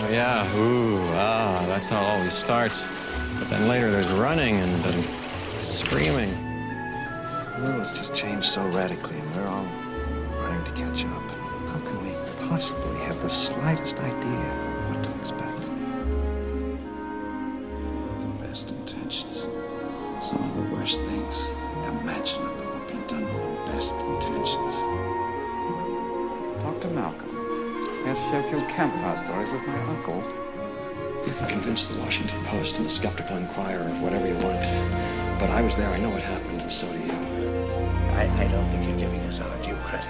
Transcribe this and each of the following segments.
Oh, yeah. Ooh, ah, that's how it always starts. But then later there's running and, and screaming. The world's just changed so radically, and we're all running to catch up. How can we possibly have the slightest idea of what to expect? The best intentions. Some of the worst things imaginable have been done with the best intentions. Here to share a few campfire stories with my uncle. You can convince the Washington Post and the Skeptical Inquirer of whatever you want. But I was there, I know what happened, and so do you. I, I don't think you're giving us our due credit.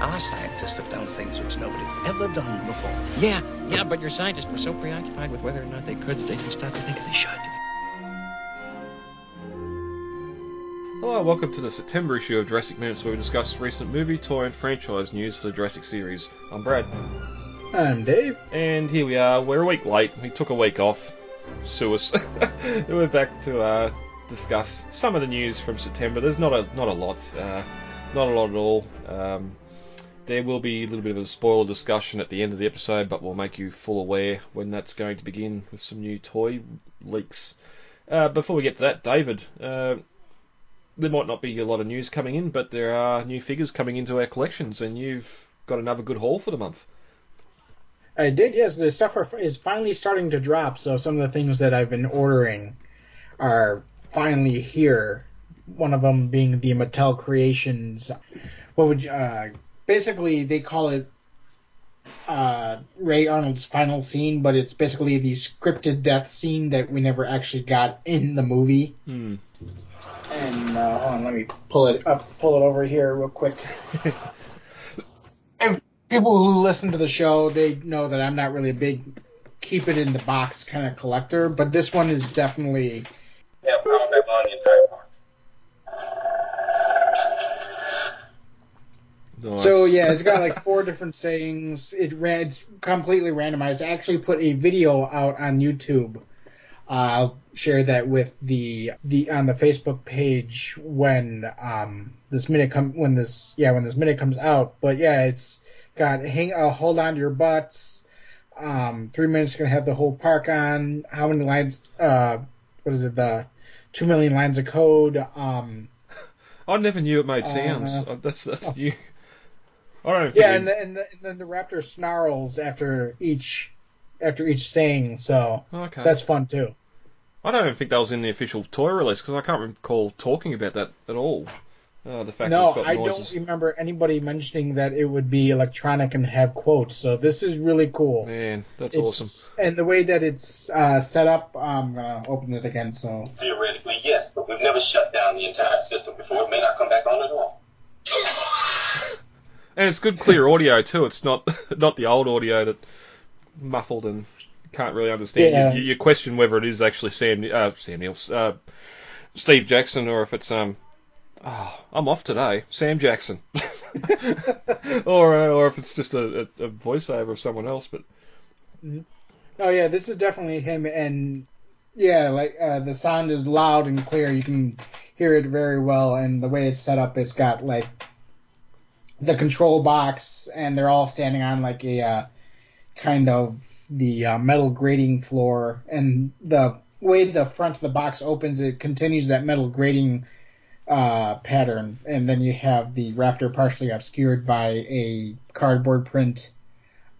Our scientists have done things which nobody's ever done before. Yeah, yeah, but your scientists were so preoccupied with whether or not they could that they didn't stop to think if they should. Hello, welcome to the September issue of Jurassic Minutes where we discuss recent movie, toy, and franchise news for the Jurassic series. I'm Brad. I'm Dave. And here we are. We're a week late. We took a week off. Sue us. we're back to uh, discuss some of the news from September. There's not a not a lot, uh, not a lot at all. Um, there will be a little bit of a spoiler discussion at the end of the episode, but we'll make you full aware when that's going to begin with some new toy leaks. Uh, before we get to that, David, uh, there might not be a lot of news coming in, but there are new figures coming into our collections, and you've got another good haul for the month. I did, yes. The stuff are, is finally starting to drop, so some of the things that I've been ordering are finally here. One of them being the Mattel Creations. What would you, uh, basically they call it uh, Ray Arnold's final scene, but it's basically the scripted death scene that we never actually got in the movie. Hmm. And uh, hold on, let me pull it up, pull it over here real quick. people who listen to the show, they know that I'm not really a big keep it in the box kind of collector, but this one is definitely. Yeah, power back on the entire park. Nice. So yeah, it's got like four different sayings. It ran, it's completely randomized. I actually put a video out on YouTube. Uh, I'll share that with the the on the Facebook page when um this minute come when this yeah when this minute comes out. But yeah, it's got hang uh, hold on to your butts. Um, three minutes gonna have the whole park on. How many lines? Uh, what is it? The two million lines of code. Um, I never knew it made sounds. Uh, Uh, that's that's new. Know. If Yeah, and, the, and, the, and then the raptor snarls after each after each saying, so okay. that's fun too. I don't even think that was in the official toy release because I can't recall talking about that at all. Uh, the fact that No, it's got I noises. don't remember anybody mentioning that it would be electronic and have quotes. So this is really cool. Man, that's It's- awesome. And the way that it's uh, set up, I'm gonna open it again. So Theoretically, yes, but we've never shut down the entire system before. It may not come back on at all. And it's good clear audio too. It's not not the old audio that muffled and can't really understand. Yeah. You, you question whether it is actually Sam uh, Sam Neill, uh, Steve Jackson, or if it's um. Oh, I'm off today, Sam Jackson, or uh, or if it's just a, a, a voiceover of someone else. But Oh yeah, this is definitely him, and yeah, like uh, the sound is loud and clear. You can hear it very well, and the way it's set up, it's got like the control box, and they're all standing on like a uh, kind of the uh, metal grating floor, and the way the front of the box opens, it continues that metal grating uh, pattern, and then you have the Raptor partially obscured by a cardboard print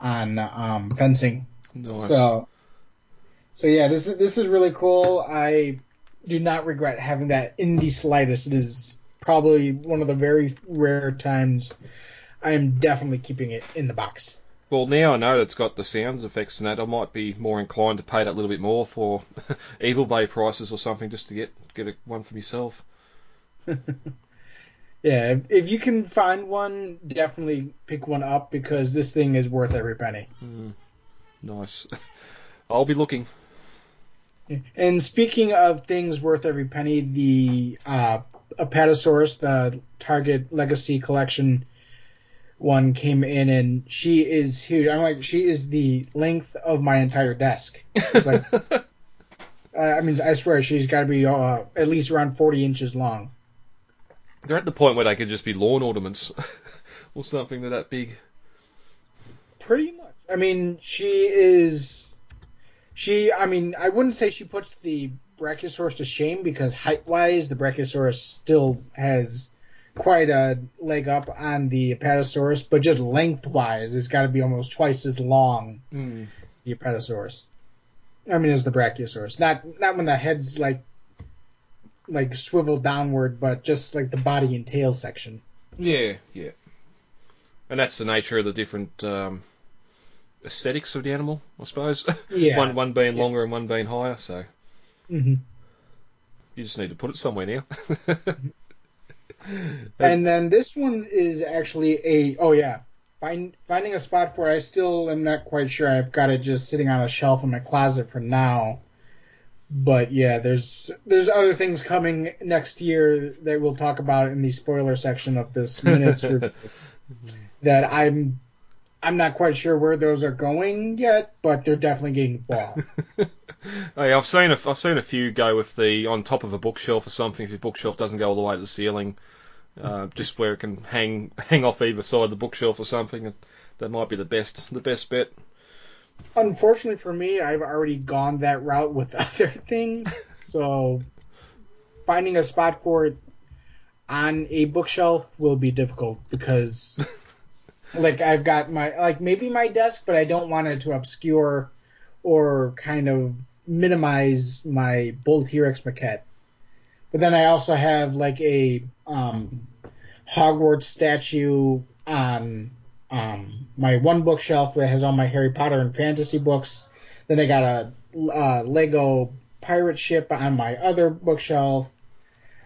on um, fencing. nice. So, so yeah, this is this is really cool. I do not regret having that in the slightest. It is probably one of the very rare times I am definitely keeping it in the box. Well, now I know that it's got the sounds effects and that, I might be more inclined to pay that little bit more for Evil Bay prices or something just to get get a, one for myself. Yeah, if, if you can find one, definitely pick one up because this thing is worth every penny. Nice. I'll be looking. And speaking of things worth every penny, the uh, Apatosaurus, the Target Legacy Collection one came in, and she is huge. I'm like, she is the length of my entire desk. It's like, uh, I mean, I swear she's got to be uh, at least around 40 inches long. They're at the point where they could just be lawn ornaments or something. They're that big. Pretty much. I mean, she is She, I mean, I wouldn't say she puts the Brachiosaurus to shame because height wise, the Brachiosaurus still has quite a leg up on the Apatosaurus, but just length wise, it's got to be almost twice as long. Hmm. The Apatosaurus. I mean, as the Brachiosaurus. Not not when the head's like like swiveled downward, but just like the body and tail section. Yeah, yeah. And that's the nature of the different um, aesthetics of the animal, I suppose. Yeah. one one being longer and one being higher, so hmm you just need to put it somewhere now. And then this one is actually a oh yeah, find finding a spot for. it. I still am not quite sure. I've got it just sitting on a shelf in my closet for now. But yeah, there's there's other things coming next year that we'll talk about in the spoiler section of this minutes review that I'm I'm not quite sure where those are going yet, but they're definitely getting bought. hey, I've seen a, I've seen a few go with the on top of a bookshelf or something. If your bookshelf doesn't go all the way to the ceiling, uh, just where it can hang hang off either side of the bookshelf or something. That might be the best the best bet. Unfortunately for me, I've already gone that route with other things, so finding a spot for it on a bookshelf will be difficult because like I've got my like maybe my desk, but I don't want it to obscure or kind of minimize my Bull T-Rex maquette. But then I also have like a um, Hogwarts statue on um, my one bookshelf that has all my Harry Potter and fantasy books. Then I got a uh, Lego pirate ship on my other bookshelf.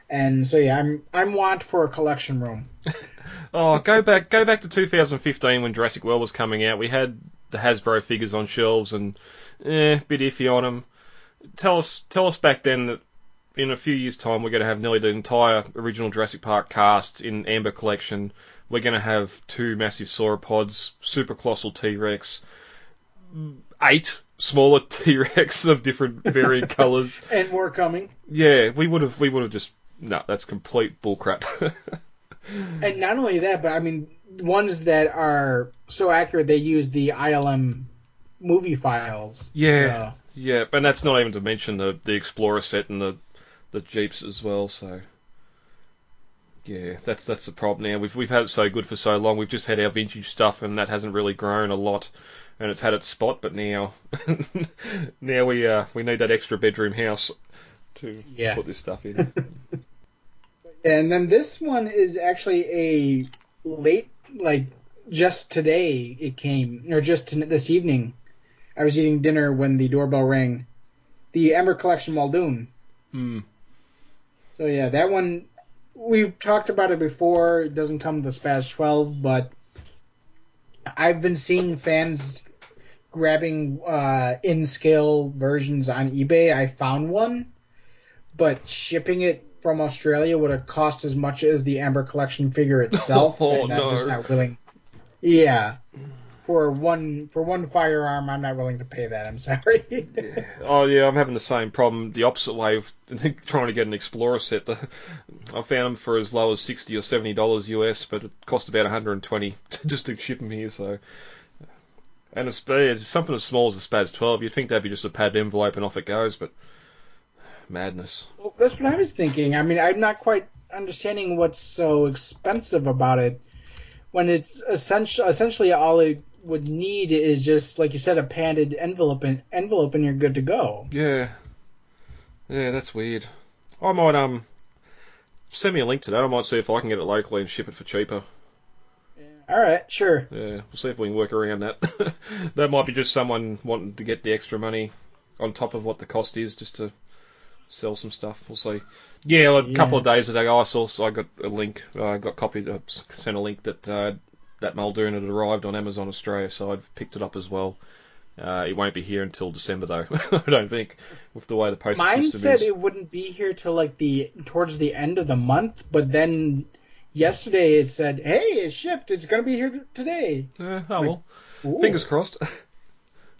And so yeah, I'm I'm want for a collection room. Oh, go back go back to 2015 when Jurassic World was coming out. We had the Hasbro figures on shelves and eh, bit iffy on them. Tell us tell us back then that in a few years' time we're going to have nearly the entire original Jurassic Park cast in Amber Collection. We're going to have two massive sauropods, super colossal T-Rex, eight smaller T-Rex of different varying colours. And more coming. Yeah, we would have we would have just no, that's complete bullcrap. And not only that, but I mean, ones that are so accurate, they use the ILM movie files. Yeah, So, yeah, and that's not even to mention the the Explorer set and the the Jeeps as well. So yeah, that's that's the problem now. We've we've had it so good for so long. We've just had our vintage stuff, and that hasn't really grown a lot, and it's had its spot. But now, now we uh we need that extra bedroom house to Yeah. put this stuff in. and then this one is actually a late, like just today it came, or just to, this evening. I was eating dinner when the doorbell rang. The Amber Collection Muldoon. Hmm. So yeah, that one we've talked about it before. It doesn't come to SPAS 12, but I've been seeing fans grabbing uh, in scale versions on eBay. I found one, but shipping it from Australia would have cost as much as the Amber Collection figure itself, Oh, and I'm just not willing. Yeah. For one for one firearm, I'm not willing to pay that. I'm sorry. Oh yeah, I'm having the same problem. The opposite way of trying to get an Explorer set. The, I found them for as low as sixty or seventy dollars US, but it cost about 120 just to ship them here. So, and it's, it's something as small as a SPAS 12. You'd think that'd be just a padded envelope and off it goes, but madness. Well, that's what I was thinking. I mean, I'm not quite understanding what's so expensive about it when it's essentially essentially all it would need is just like you said a padded envelope and envelope and you're good to go. Yeah, yeah, that's weird. I might um send me a link to that. I might see if I can get it locally and ship it for cheaper. All right, sure. Yeah, we'll see if we can work around that. that might be just someone wanting to get the extra money on top of what the cost is, just to sell some stuff. We'll see. Yeah, a couple of days ago, I saw I got a link. I got copied, uh, sent a link that uh, that Muldoon had arrived on Amazon Australia, so I've picked it up as well. Uh, it won't be here until December though. I don't think, with the way the postage Mine system said is. it wouldn't be here till like the towards the end of the month, but then yesterday it said, "Hey, it's shipped. It's gonna be here today." Uh, oh well, Ooh. fingers crossed.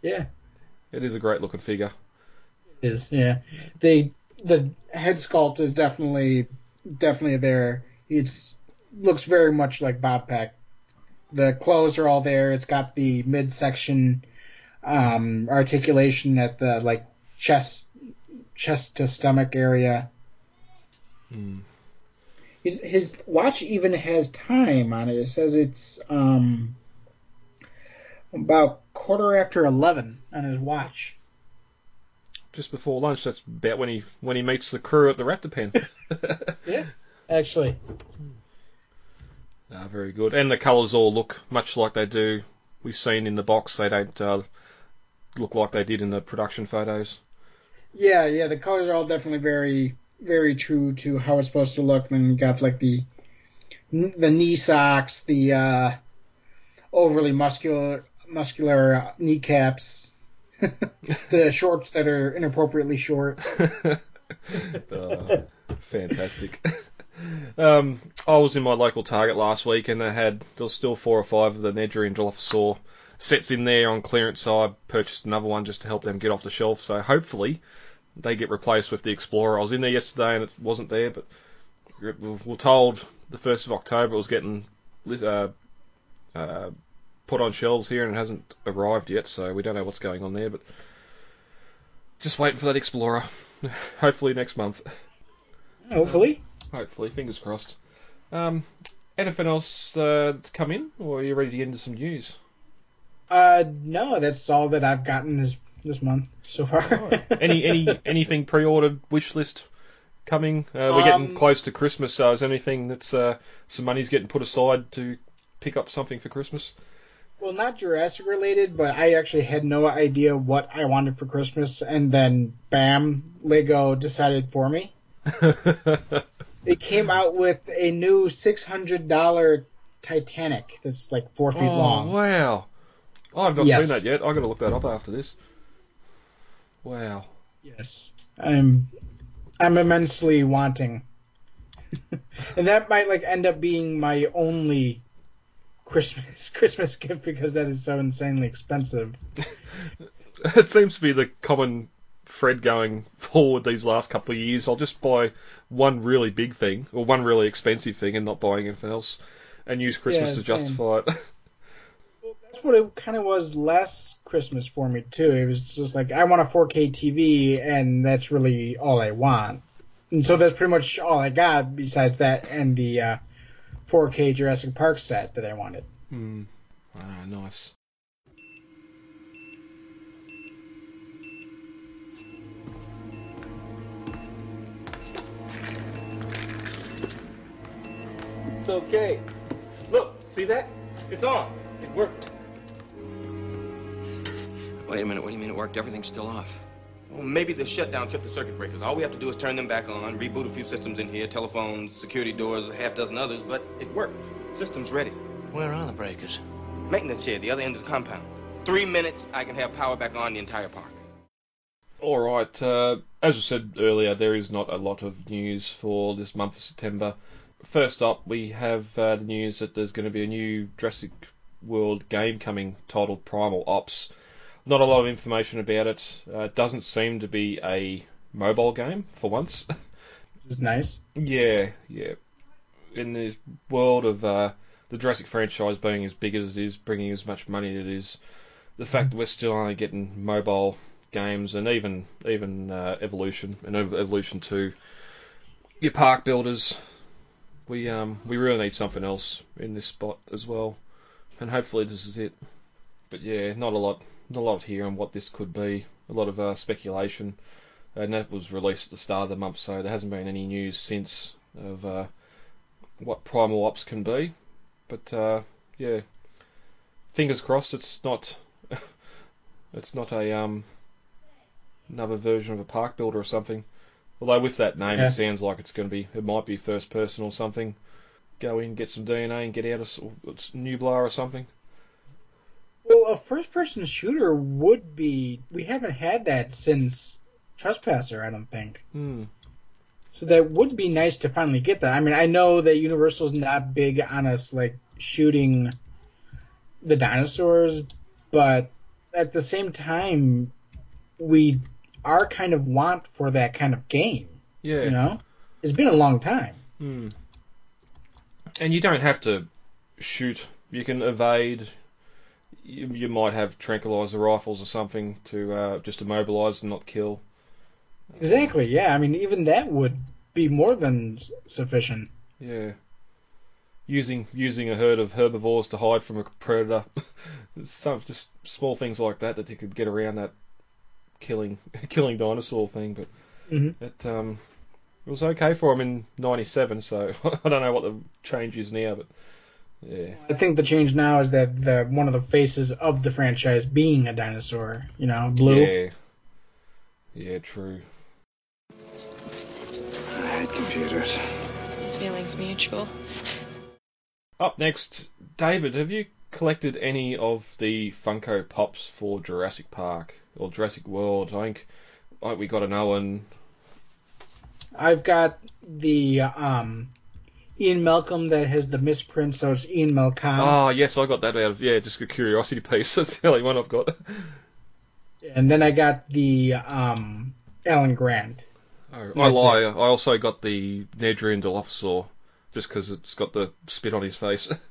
Yeah. it is a great looking figure. is yeah the the head sculpt is definitely definitely there it's looks very much like bob peck the clothes are all there it's got the midsection um, articulation at the like chest chest to stomach area. Hmm. His, his watch even has time on it. It says it's um, about quarter after eleven on his watch. Just before lunch, that's about when he when he meets the crew at the Raptor pen. Yeah, actually. Ah, very good. And the colours all look much like they do. We've seen in the box. They don't uh, look like they did in the production photos. Yeah, yeah. The colors are all definitely very, very true to how it's supposed to look. Then you got like the the knee socks, the uh, overly muscular muscular uh, kneecaps, the shorts that are inappropriately short. Uh, fantastic. Um, I was in my local Target last week, and they had there was still four or five of the Nedry and Dilophosaur sets in there on clearance. So I purchased another one just to help them get off the shelf. So hopefully they get replaced with the Explorer. I was in there yesterday and it wasn't there, but we we're told the first of October it was getting uh, uh, put on shelves here, and it hasn't arrived yet. So we don't know what's going on there, but just waiting for that Explorer. Hopefully next month. Hopefully. Hopefully, fingers crossed. Um, anything else uh, that's come in, or are you ready to get into some news? Uh, no, that's all that I've gotten this this month so far. Any any anything pre-ordered wish list coming? Uh, we're getting Um, close to Christmas, so is there anything that's uh, some money's getting put aside to pick up something for Christmas? Well, not Jurassic related, but I actually had no idea what I wanted for Christmas, and then bam, Lego decided for me. It came out with a new six hundred dollar Titanic that's like four feet oh long. wow! Oh, I've not Yes. seen that yet. I've got to look that up after this. Wow. Yes, I'm I'm immensely wanting, and that might like end up being my only Christmas Christmas gift because that is so insanely expensive. It seems to be the common thread going forward these last couple of years. I'll just buy one really big thing or one really expensive thing and not buying anything else, and use Christmas Yeah, to justify it. That's what it kind of was last Christmas for me too. It was just like I want a 4K TV, and that's really all I want. And so that's pretty much all I got besides that and the uh, 4K Jurassic Park set that I wanted. Hmm. Ah, nice. It's okay. Look, see that? It's on. It worked. Wait a minute, what do you mean it worked? Everything's still off. Well, maybe the shutdown tripped the circuit breakers. All we have to do is turn them back on, reboot a few systems in here, telephones, security doors, a half dozen others, but it worked. System's ready. Where are the breakers? Maintenance shed, the other end of the compound. Three minutes, I can have power back on the entire park. All right. Uh, as I said earlier, there is not a lot of news for this month of September. First up, we have uh, the news that there's going to be a new Jurassic World game coming titled Primal Ops. Not a lot of information about it. Uh, it doesn't seem to be a mobile game for once. Which is nice. yeah, yeah. In this world of uh, the Jurassic franchise being as big as it is, bringing as much money as it is, the fact that we're still only getting mobile games and even even uh, Evolution and Evolution Two, your park builders, we um we really need something else in this spot as well, and hopefully this is it. But yeah, not a lot, not a lot here on what this could be. A lot of uh, speculation, and that was released at the start of the month, so there hasn't been any news since of uh, what Primal Ops can be. But uh, yeah, fingers crossed it's not it's not a um another version of a park builder or something. Although with that name, Yeah. it sounds like it's going to be. It might be first person or something. Go in, get some DNA, and get out of Nublar or something. Well, a first-person shooter would be. We haven't had that since Trespasser, I don't think. Hmm. So that would be nice to finally get that. I mean, I know that Universal's not big on us like shooting the dinosaurs, but at the same time, we are kind of want for that kind of game. Yeah. You know, it's been a long time. Hmm. And you don't have to shoot. You can evade. you, you might have tranquilizer rifles or something to uh, just immobilize and not kill. Exactly. Yeah. I mean, even that would be more than sufficient. Yeah. Using using a herd of herbivores to hide from a predator. Some just small things like that that you could get around that killing killing dinosaur thing, but Mhm. it um it was okay for him in '97. So I don't know what the change is now, but yeah, I think the change now is that the one of the faces of the franchise being a dinosaur. You know, blue. yeah, yeah, true. I hate computers. Feelings mutual. Up next, David, have you collected any of the Funko Pops for Jurassic Park or Jurassic World? I think, I think we got an Owen. I've got the um, Ian Malcolm that has the misprint, so it's Ian Malcolm. Oh, yes, I got that out of yeah, just a curiosity piece. That's the only one I've got. And then I got the um, Alan Grant. Oh, I lie. I also got the Nedry and Dilophosaur, just because it's got the spit on his face.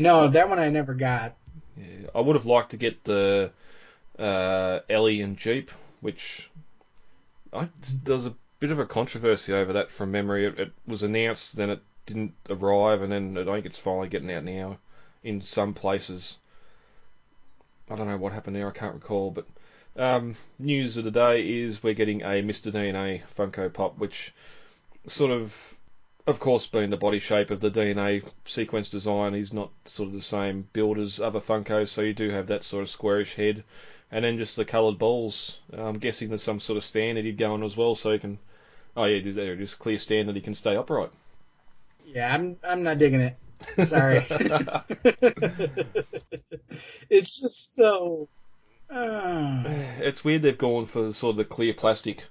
No, that one I never got. Yeah, I would have liked to get the uh, Ellie and Jeep, which I, there was a bit of a controversy over that from memory. It, it was announced, then it didn't arrive, and then I think it's finally getting out now in some places. I don't know what happened there. I can't recall, but um, news of the day is we're getting a Mr. DNA Funko Pop, which sort of of course, being the body shape of the DNA sequence design, he's not sort of the same build as other Funkos, so you do have that sort of squarish head. And then just the coloured balls. I'm guessing there's some sort of stand that he'd go on as well, so he can. Oh yeah, there it is, clear stand that he can stay upright. Yeah, I'm I'm not digging it. Sorry. it's just so. Uh, It's weird they've gone for sort of the clear plastic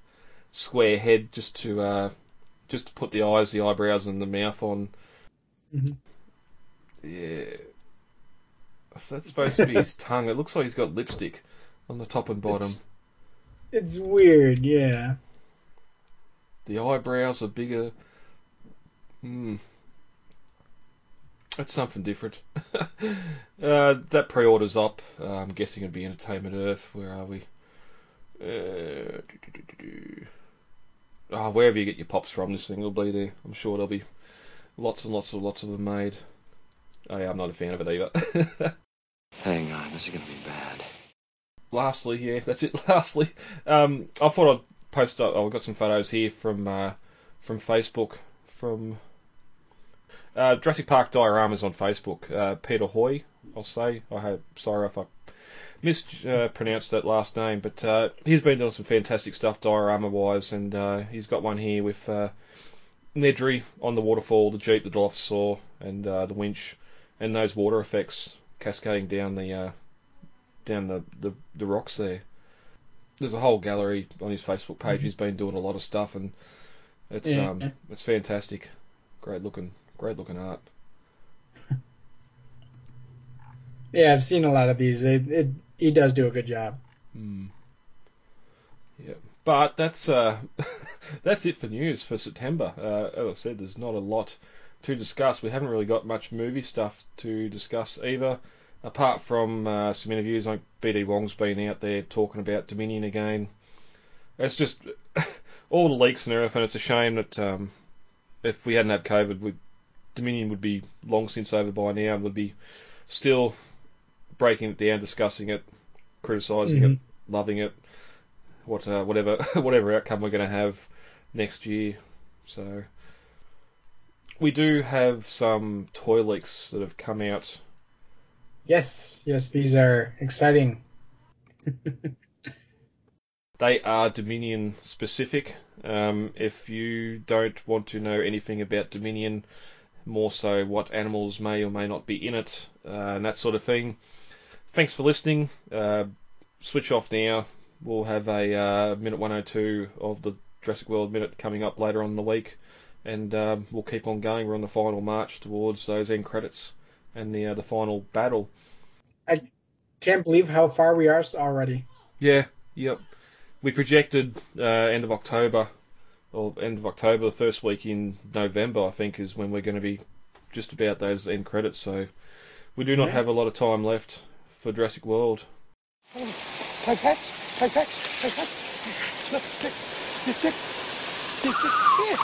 square head just to uh, just to put the eyes, the eyebrows, and the mouth on. Mhm. Yeah. So that's supposed to be his tongue. It looks like he's got lipstick on the top and bottom. It's, it's weird, yeah. The eyebrows are bigger. Hmm. That's something different. uh, that pre-order's up. Uh, I'm guessing it'd be Entertainment Earth. Where are we? Uh. Ah, wherever you get your pops from, this thing will be there. I'm sure there'll be lots and lots and lots of them made. Oh yeah, I'm not a fan of it either. Hang on, this is gonna be bad. Lastly, yeah, that's it. Lastly, um, I thought I'd post up. I've got some photos here from uh, from Facebook from uh, Jurassic Park dioramas on Facebook. Uh, Peter Hoy, I'll say. I hope sorry if I mispronounced that last name, but uh, he's been doing some fantastic stuff diorama wise, and uh, he's got one here with uh, Nedry on the waterfall, the Jeep, the Dilophosaur, and uh, the winch, and those water effects cascading down the uh, down the, the, the rocks there. There's a whole gallery on his Facebook page. He's been doing a lot of stuff, and it's Yeah. um it's fantastic. Great looking, great looking art. Yeah, I've seen a lot of these. It, it he does do a good job. Mm. Yeah, but that's uh that's it for news for September. Uh, as I said, there's not a lot to discuss. We haven't really got much movie stuff to discuss either, apart from uh, some interviews. Like BD Wong's been out there talking about Dominion again. It's just all the leaks and everything. It's a shame that um, if we hadn't had COVID, we, Dominion would be long since over by now and would be still breaking it down, discussing it, criticizing it, loving it, what uh, whatever whatever outcome we're going to have next year. So we do have some toy leaks that have come out. Yes, yes, these are exciting. They are Dominion specific. Um, if you don't want to know anything about Dominion, more so what animals may or may not be in it, uh, and that sort of thing, thanks for listening. Uh, switch off now. We'll have a uh, minute 102 of the Jurassic World minute coming up later on in the week, and um, we'll keep on going. We're on the final march towards those end credits and the uh, the final battle. I can't believe how far we are already. Yeah, yep. We projected uh, end of October, or end of October, the first week in November, I think, is when we're going to be just about those end credits. So we do not Yeah. have a lot of time left for Jurassic World. Pipettes? Pipettes? Pipettes? Look, stick. See a stick? See stick? Yeah.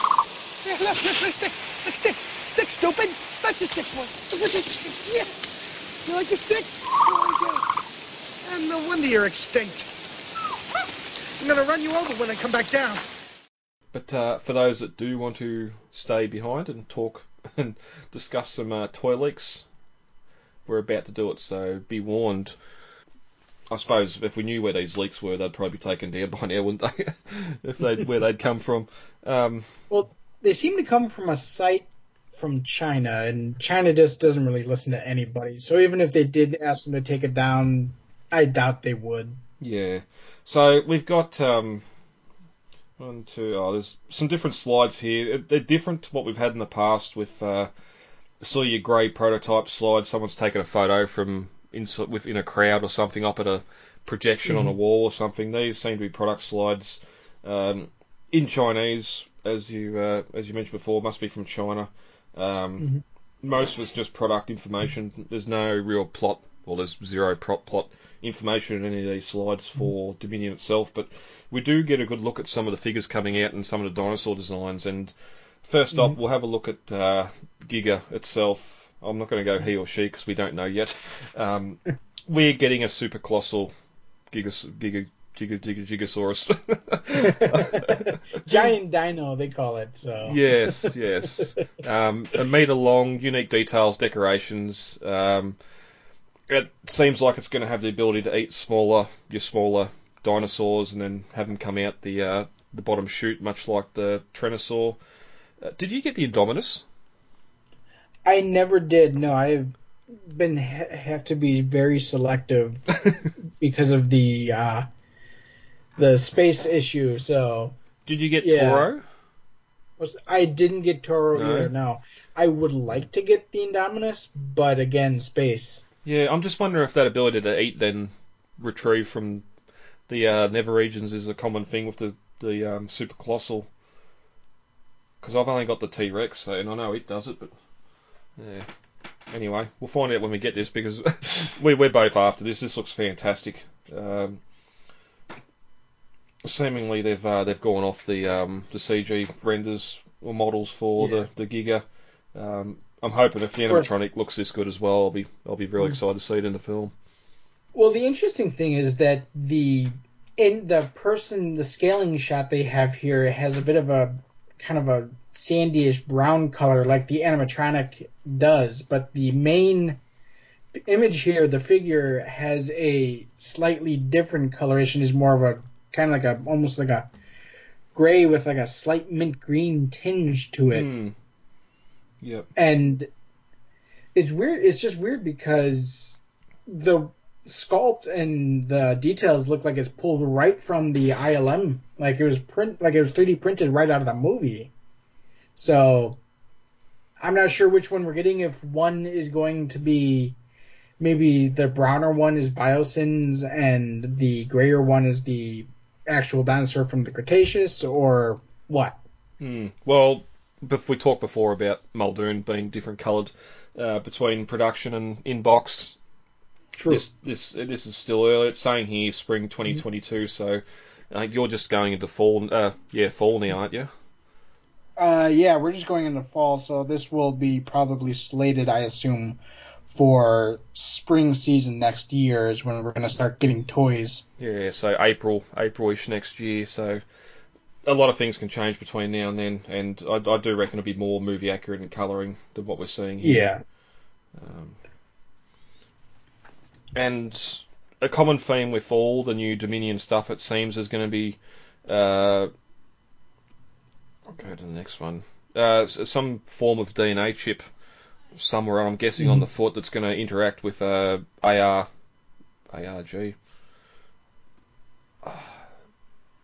Yeah, look, look, look, stick. Look, stick. Stick, stupid. That's a stick, boy. Look at this. Yes. You like a stick? Go on, get it. And no wonder you're extinct. I'm gonna run you over when I come back down. But uh, for those that do want to stay behind and talk and discuss some uh, toy leaks, we're about to do it. So be warned. I suppose if we knew where these leaks were, they'd probably be taken down by now, wouldn't they? if they would where they'd come from. Um, Well, they seem to come from a site from China, and China just doesn't really listen to anybody. So even if they did ask them to take it down, I doubt they would. Yeah. So we've got um, one, two. Oh, there's some different slides here. They're different to what we've had in the past with uh, of your grey prototype slide. Someone's taken a photo from in within a crowd or something up at a projection on a wall or something. These seem to be product slides um, in Chinese, as you uh, as you mentioned before. Must be from China. Um, Most of it's just product information. There's no real plot, or there's zero prop plot information in any of these slides for Dominion itself, but we do get a good look at some of the figures coming out and some of the dinosaur designs. And first up, we'll have a look at uh, Giga itself. I'm not going to go he or she because we don't know yet. Um, we're getting a super colossal Giga Giga Giga Giga Gigasaurus. Giant dino, they call it. So yes, yes. Um, a meter long, unique details, decorations. Um, it seems like it's going to have the ability to eat smaller, your smaller dinosaurs, and then have them come out the uh, the bottom chute, much like the Tyrannosaur. Uh, did you get the Indominus? I never did. No, I've been ha- have to be very selective because of the uh, the space issue. So Did you get Yeah. Toro? was I didn't get Toro No? either. No, I would like to get the Indominus, but again, space. Yeah, I'm just wondering if that ability to eat then retrieve from the uh, Never regions is a common thing with the the um, Super Colossal. Because I've only got the T Rex, so, and I know it does it, but yeah. Anyway, we'll find out when we get this because we we're both after this. This looks fantastic. Um, seemingly they've uh, they've gone off the um, the CG renders or models for Yeah. the the Giga. Um, I'm hoping if the animatronic looks this good as well, I'll be I'll be really excited to see it in the film. Well, the interesting thing is that the in the person the scaling shot they have here has a bit of a kind of a sandyish brown color like the animatronic does, but the main image here, the figure has a slightly different coloration. is more of a kind of like a almost like a gray with like a slight mint green tinge to it Hmm. Yep. and it's weird. It's just weird because the sculpt and the details look like it's pulled right from the ILM, like it was print, like it was 3D printed right out of the movie. So I'm not sure which one we're getting. If one is going to be maybe the browner one is Biosyn's and the grayer one is the actual dinosaur from the Cretaceous, or what? Hmm. Well, we talked before about Muldoon being different coloured uh, between production and in box. True. This this this is still early. It's saying here spring 2022, so uh, you're just going into fall. Uh, yeah, fall now, aren't you? Uh, yeah, we're just going into fall, so this will be probably slated, I assume, for spring season next year is when we're going to start getting toys. Yeah, so April, April-ish next year. So a lot of things can change between now and then, and I, I do reckon it'll be more movie accurate in colouring than what we're seeing here. Yeah. Um, and a common theme with all the new Dominion stuff, it seems, is going to be. Uh, I'll go to the next one. Uh, some form of DNA chip somewhere, I'm guessing, on the foot that's going to interact with uh, AR, ARG. Ah,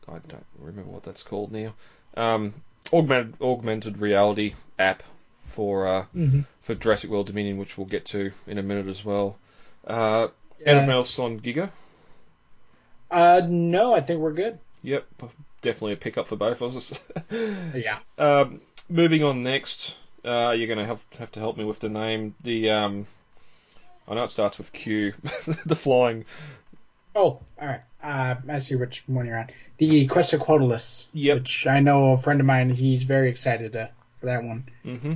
I don't remember what that's called now. Um, augmented augmented reality app for uh, Mhm. for Jurassic World Dominion, which we'll get to in a minute as well. Uh, Yeah. Anything else on Giga? Uh, no, I think we're good. Yep, definitely a pickup for both of us. Yeah. um, moving on next, uh, you're going to have have to help me with the name. The um, I know it starts with Q, the flying. Oh, all right. Uh, I see which one you're on. The Quetzalcoatlus, Yep. which I know a friend of mine. He's very excited uh, for that one. hmm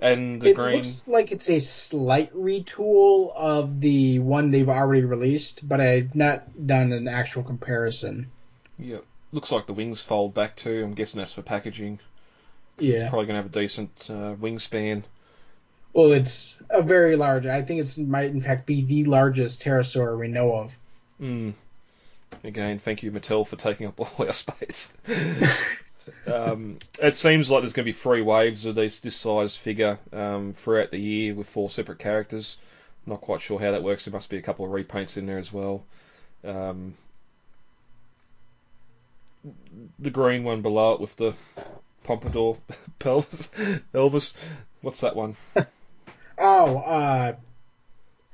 And the it green. looks like it's a slight retool of the one they've already released, but I've not done an actual comparison. Yeah. Looks like the wings fold back too. I'm guessing that's for packaging. It's Yeah. probably going to have a decent uh, wingspan. Well, it's a very large. I think it might in fact be the largest pterosaur we know of. Mm. Again, thank you, Mattel, for taking up all our space. um, it seems like there's going to be three waves of this this sized figure um, throughout the year with four separate characters. Not quite sure how that works. There must be a couple of repaints in there as well. Um, the green one below it with the pompadour pelvis Elvis. What's that one? Oh, uh,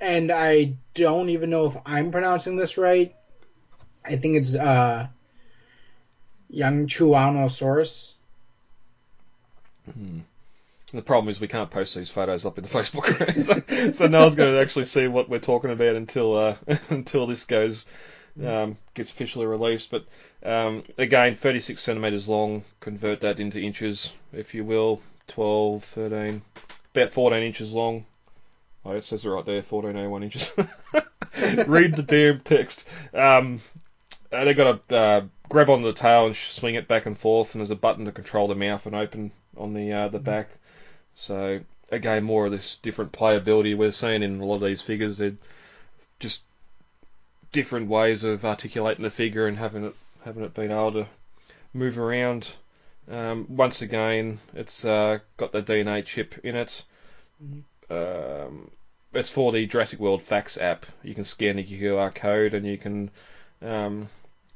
and I don't even know if I'm pronouncing this right. I think it's uh, Yangchuanosaurus. Hmm. The problem is we can't post these photos up in the Facebook, so, so no one's going to actually see what we're talking about until uh, until this goes um, gets officially released. But um, again, 36 centimeters long. Convert that into inches, if you will. 12, 13, about 14 inches long. Oh, it says it right there, 1401 inches. Read the damn text. Um, uh, they got to uh, grab onto the tail and swing it back and forth, and there's a button to control the mouth and open on the uh, the back. So again, more of this different playability we're seeing in a lot of these figures. They're just different ways of articulating the figure and having it having it being able to move around. Um, once again, it's uh, got the DNA chip in it. Um, it's for the Jurassic World Facts app. You can scan the QR code and you can um,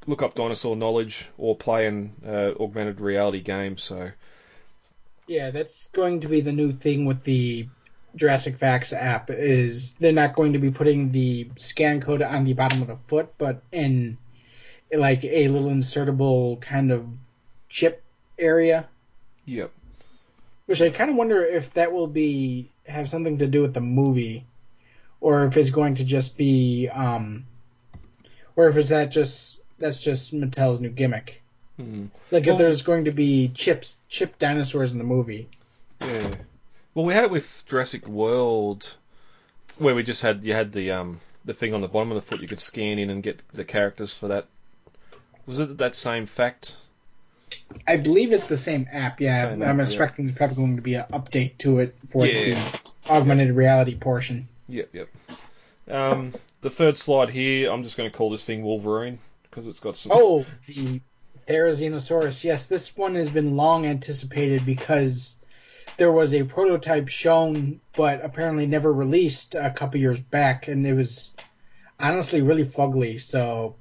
look up dinosaur knowledge or play an uh, augmented reality game. So Yeah, that's going to be the new thing with the Jurassic Facts app. Is they're not going to be putting the scan code on the bottom of the foot, but in like a little insertable kind of chip area. Yep. Which I kind of wonder if that will be have something to do with the movie, or if it's going to just be, um, or if it's that just that's just Mattel's new gimmick. Hmm. Like Well- if there's going to be chips, chip dinosaurs in the movie. Yeah. Well, we had it with Jurassic World, where we just had you had the um the thing on the bottom of the foot you could scan in and get the characters for that. Was it that same fact? I believe it's the same app. Yeah, Same I'm app, yeah. expecting there's probably going to be an update to it for Yeah. the augmented reality portion. Yep, yep. Um, the third slide here, I'm just going to call this thing Wolverine because it's got some. Oh, the Therizinosaurus. Yes, this one has been long anticipated because there was a prototype shown, but apparently never released a couple years back, and it was honestly really fugly. So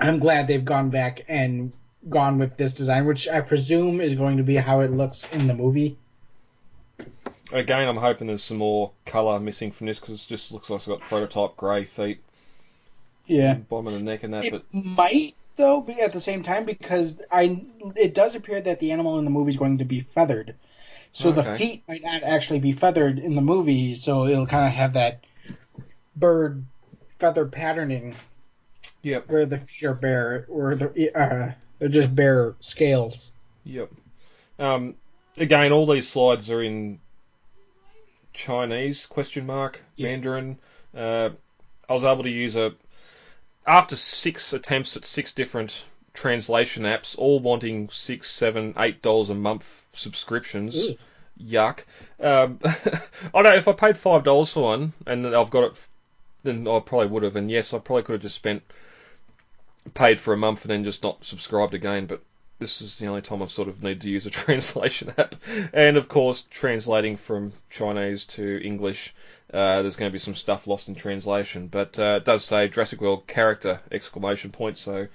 I'm glad they've gone back and gone with this design, which I presume is going to be how it looks in the movie. Again, I'm hoping there's some more colour missing from this because it just looks like it's got prototype grey feet, Yeah. bottom of the neck and that. It But might though be at the same time because I it does appear that the animal in the movie is going to be feathered. So the feet might not actually be feathered in the movie, so it'll kind of have that bird feather patterning yep, where the feet are bare or the uh, they're just bare scales. yep. Um, again, all these slides are in Chinese question mark Yeah. Mandarin. Uh, I was able to use a after six attempts at six different translation apps, all wanting six, seven, eight dollars a month subscriptions. Ooh. Yuck. Um, I know if I paid five dollars for one and I've got it, then I probably would have. And yes, I probably could have just spent paid for a month and then just not subscribed again. But this is the only time I've sort of needed to use a translation app. And of course, translating from Chinese to English, uh, there's going to be some stuff lost in translation. But uh, it does say Jurassic World character exclamation point, so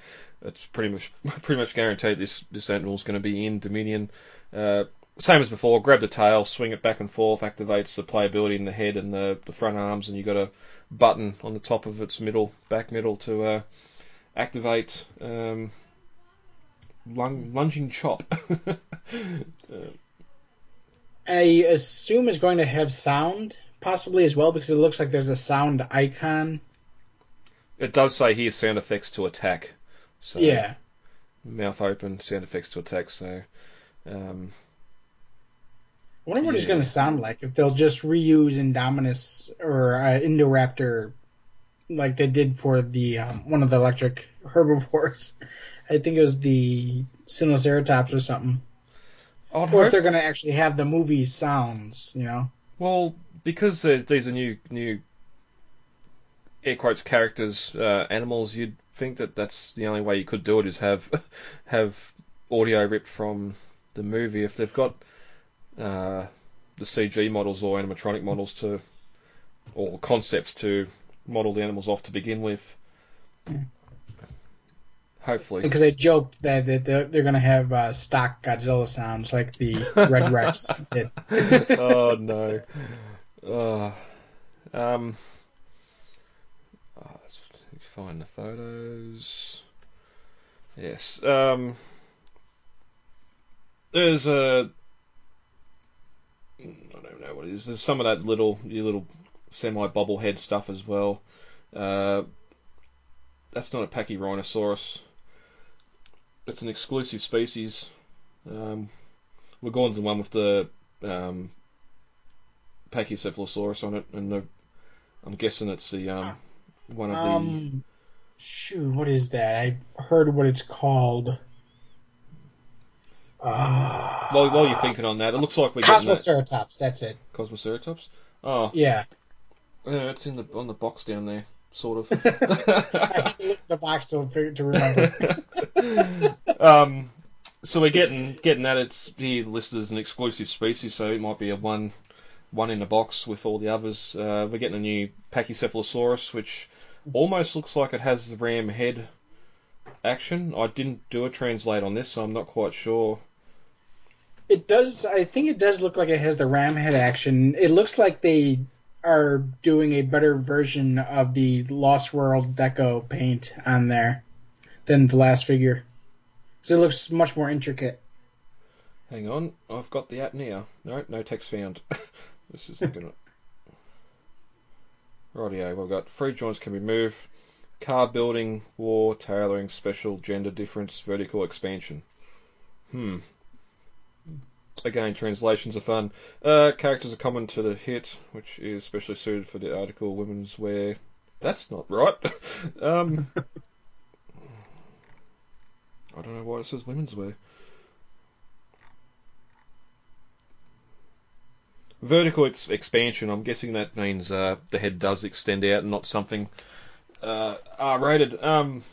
it's pretty much pretty much guaranteed this this animal's going to be in Dominion. Uh, same as before, grab the tail, swing it back and forth, activates the playability in the head and the, the front arms, and you've got a button on the top of its middle, back middle, to uh, activate um, lung, lunging chop. I assume it's going to have sound possibly as well because it looks like there's a sound icon. It does say here sound effects to attack. So Yeah. mouth open, sound effects to attack. So um, I wonder what it's going to sound like if they'll just reuse Indominus or uh, Indoraptor like they did for the um, one of the electric herbivores. I think it was the Sinoceratops or something. I'd Or hope- if they're going to actually have the movie sounds, you know. Well, because there- these are new new air quotes characters, uh, animals, you'd think that that's the only way you could do it is have have audio ripped from the movie. If they've got uh, the CG models or animatronic models to or concepts to model the animals off to begin with. Hopefully. Because they joked that, that they're, they're going to have uh, stock Godzilla sounds like the Red Rex did. oh no. Oh. Um. Oh, find the photos. Yes. Um. There's a. I don't know what it is. There's some of that little, your little semi bobblehead stuff as well. Uh, that's not a Pachyrhinosaurus. It's an exclusive species. Um, we're going to the one with the um, Pachycephalosaurus on it, and the I'm guessing it's the um, one of the Um, shoot, what is that? I heard what it's called. Uh, while, while you're thinking on that, it looks like we're getting that Cosmoceratops, that's it. Cosmoceratops. Oh, Yeah. yeah, it's in the on the box down there, sort of. I look at the box to, to remember. um, so we're getting getting that. It's here listed as an exclusive species, so it might be a one one in the box with all the others. Uh, we're getting a new Pachycephalosaurus, which almost looks like it has the ram head action. I didn't do a translate on this, so I'm not quite sure. It does. I think it does look like it has the ram head action. It looks like they are doing a better version of the Lost World Deco paint on there than the last figure. So it looks much more intricate. Hang on, I've got the app now. No, no text found. this is not gonna. Rightio, we've got free joints can be moved, car building, war, tailoring, special, gender difference, vertical expansion. Hmm. Again, translations are fun. Uh, characters are common to the hit, which is specially suited for the article women's wear. That's not right. um, I don't know why it says women's wear. Vertical ex- expansion, I'm guessing that means uh, the head does extend out and not something uh, R-rated. Um,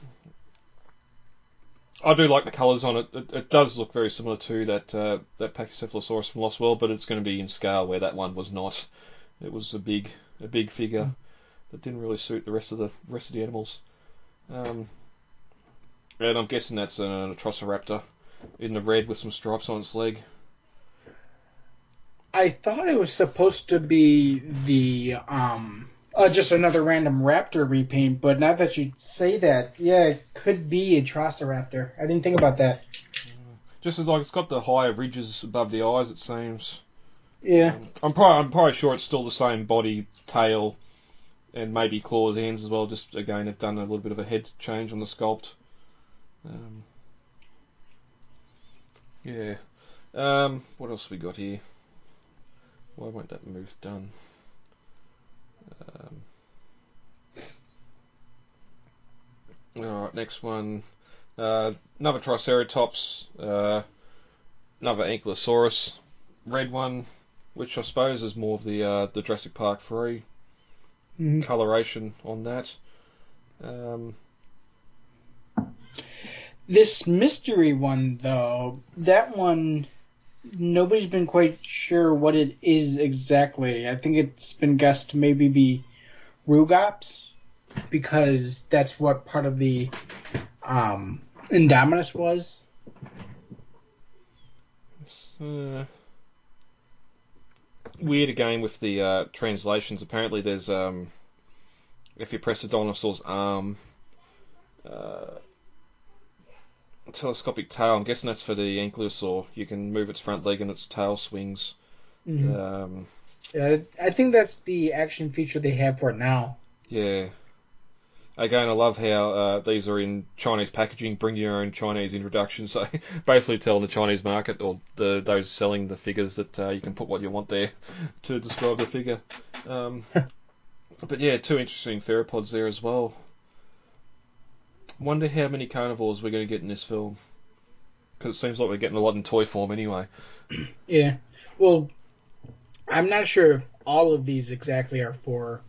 I do like the colours on it. it. It does look very similar to that uh, that Pachycephalosaurus from Lost World, but it's going to be in scale where that one was not. It was a big a big figure that didn't really suit the rest of the rest of the animals. Um, and I'm guessing that's an Atrociraptor in the red with some stripes on its leg. I thought it was supposed to be the um uh, just another random raptor repaint, but now that you say that, yeah, it could be Atrociraptor. I didn't think about that. Just as like it's got the higher ridges above the eyes, it seems. Yeah. I'm probably I'm probably sure it's still the same body, tail, and maybe claws, hands as well. Just again, they've done a little bit of a head change on the sculpt. Um, yeah. Um, what else we got here? Why won't that move done? Um, Alright, next one. Uh, another Triceratops, uh, another Ankylosaurus, red one, which I suppose is more of the uh, the Jurassic Park 3 Mhm. coloration on that. Um, This mystery one, though, that one, nobody's been quite sure what it is exactly. I think it's been guessed to maybe be Rugops, because that's what part of the um, Indominus was. uh, weird again with the uh, translations. Apparently, there's um, if you press the dinosaur's arm, uh, telescopic tail. I'm guessing that's for the ankylosaur. You can move its front leg and its tail swings. Mhm. Um, Uh, I think that's the action feature they have for it now. Yeah. Again, I love how uh, these are in Chinese packaging. Bring your own Chinese introduction. So basically, telling the Chinese market or the those selling the figures that uh, you can put what you want there to describe the figure. Um, but yeah, two interesting theropods there as well. Wonder how many carnivores we're going to get in this film. Because it seems like we're getting a lot in toy form anyway. Yeah. Well, I'm not sure if all of these exactly are for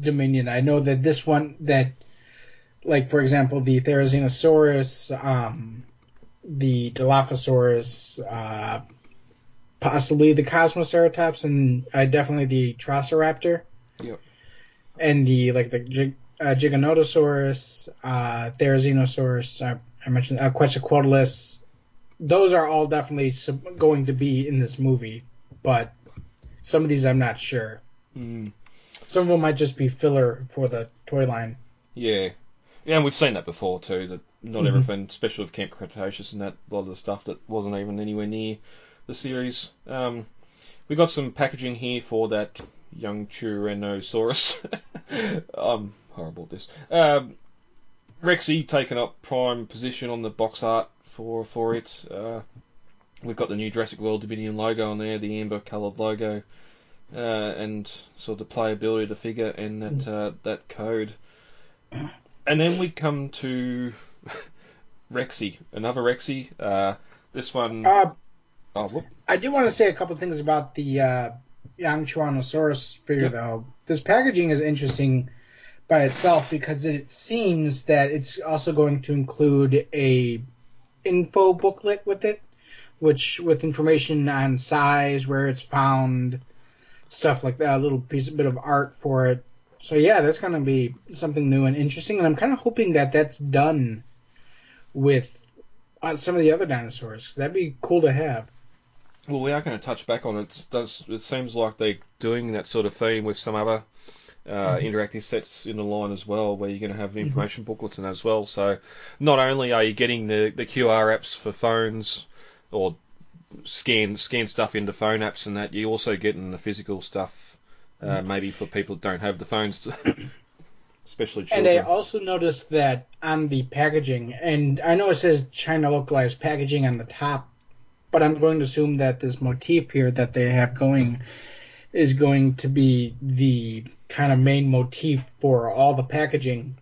Dominion. I know that this one that like for example the Therizinosaurus, um, the Dilophosaurus, uh, possibly the Cosmoceratops, and uh, definitely the Atrociraptor. Yep. And the like the uh, Giganotosaurus, uh, Therizinosaurus, uh, I mentioned uh, Quetzalcoatlus. Those are all definitely sub- going to be in this movie, but some of these I'm not sure. Mm. Some of them might just be filler for the toy line. Yeah. Yeah, and we've seen that before too. That not Mhm. everything, especially with Camp Cretaceous and that, a lot of the stuff that wasn't even anywhere near the series. Um, we got some packaging here for that young Tyrannosaurus. I'm horrible this. Um, Rexy taking up prime position on the box art for for it. Uh, we've got the new Jurassic World Dominion logo on there, the amber coloured logo, uh, and sort of the playability of the figure and that uh, that code. And then we come to Rexy, another Rexy. Uh, this one. Uh, oh, whoop. I do want to say a couple things about the uh, young Tyrannosaurus figure, Yep. though. This packaging is interesting by itself because it seems that it's also going to include a info booklet with it, which with information on size, where it's found, stuff like that, a little piece, a bit of art for it. So yeah, that's going to be something new and interesting, and I'm kind of hoping that that's done with uh, some of the other dinosaurs. that'd be cool to have. Well, we are going to touch back on it. It's- Does it seems like they're doing that sort of theme with some other uh, interactive sets in the line as well, where you're going to have information booklets in that as well. So not only are you getting the, the QR apps for phones or scan scan stuff into phone apps and that, you're also getting the physical stuff, uh, maybe for people that don't have the phones, especially China. And. I also noticed that on the packaging, and I know it says China localized packaging on the top, but I'm going to assume that this motif here that they have going is going to be the kind of main motif for all the packaging.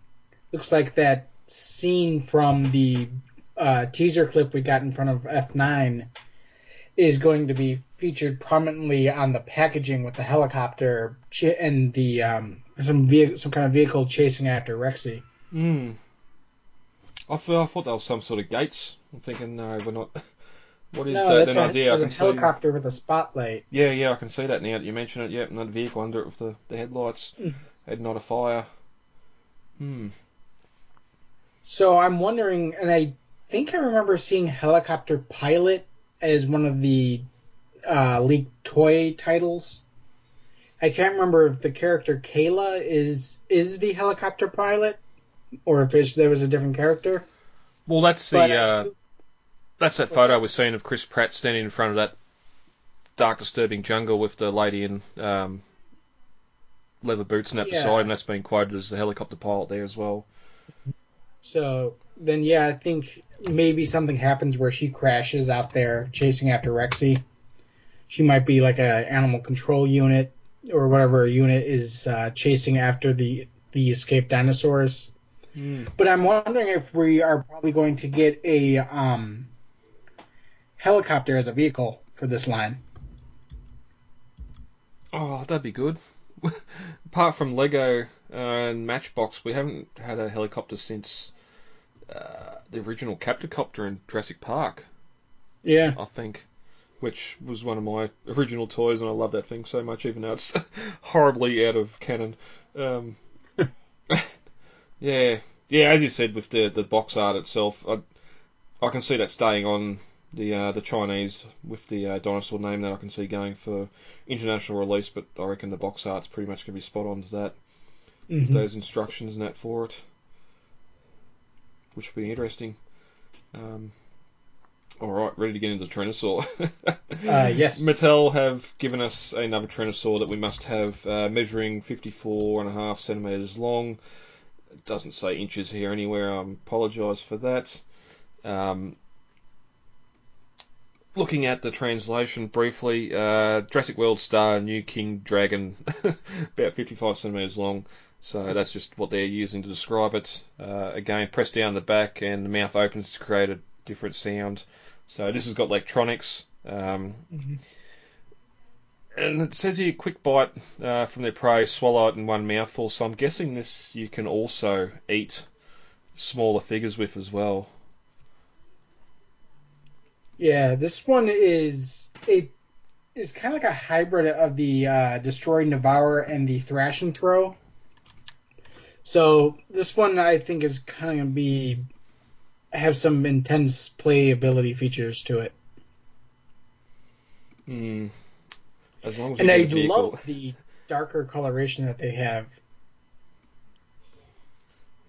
Looks like that scene from the uh, teaser clip we got in front of F9 is going to be featured prominently on the packaging with the helicopter ch- and the um, some some kind of vehicle chasing after Rexy. Hmm. I thought, I thought that was some sort of gates. I'm thinking, no, we're not. What is no, that? that's An a, idea I there's can a see. helicopter with a spotlight. Yeah, yeah, I can see that now that you mention it. Yep, another vehicle under it with the, the headlights. Mm. Head not a fire. Hmm. So I'm wondering, and I think I remember seeing Helicopter Pilot as one of the uh, leaked toy titles. I can't remember if the character Kayla is is the helicopter pilot, or if it's, there was a different character. Well, that's the But, uh, that's that photo we've seen of Chris Pratt standing in front of that dark, disturbing jungle with the lady in um, leather boots and that Yeah. beside, and that's been quoted as the helicopter pilot there as well. So then, yeah, I think maybe something happens where she crashes out there chasing after Rexy. She might be like a animal control unit or whatever unit is uh, chasing after the the escaped dinosaurs. Hmm. But I'm wondering if we are probably going to get a um, helicopter as a vehicle for this line. Oh, that'd be good. Apart from Lego and Matchbox, we haven't had a helicopter since uh, the original Capticopter in Jurassic Park. Yeah. I think, which was one of my original toys, and I love that thing so much, even though it's horribly out of canon. Um, yeah, yeah, as you said with the the box art itself, I I can see that staying on the uh, the Chinese with the uh, dinosaur name that I can see going for international release, but I reckon the box art's pretty much gonna be spot on to that. Mhm. Those instructions and that for it, which will be interesting. Um, All right, ready to get into Tyrannosaur. Uh, yes. Mattel have given us another Tyrannosaur that we must have, uh, measuring 54 and a half centimeters long. It doesn't say inches here anywhere. I apologise for that. Um, looking at the translation briefly, uh, Jurassic World Star New King Dragon, about 55 centimeters long. So that's just what they're using to describe it. Uh, again, press down the back and the mouth opens to create a different sound. So this has got electronics. Um, And it says here, quick bite uh, from their prey, swallow it in one mouthful. So I'm guessing this you can also eat smaller figures with as well. Yeah, this one is it is kind of like a hybrid of the uh, Destroy Devour and the Thrash and Throw. So this one I think is kind of gonna be have some intense playability features to it, Hmm. As long as and I love the darker coloration that they have.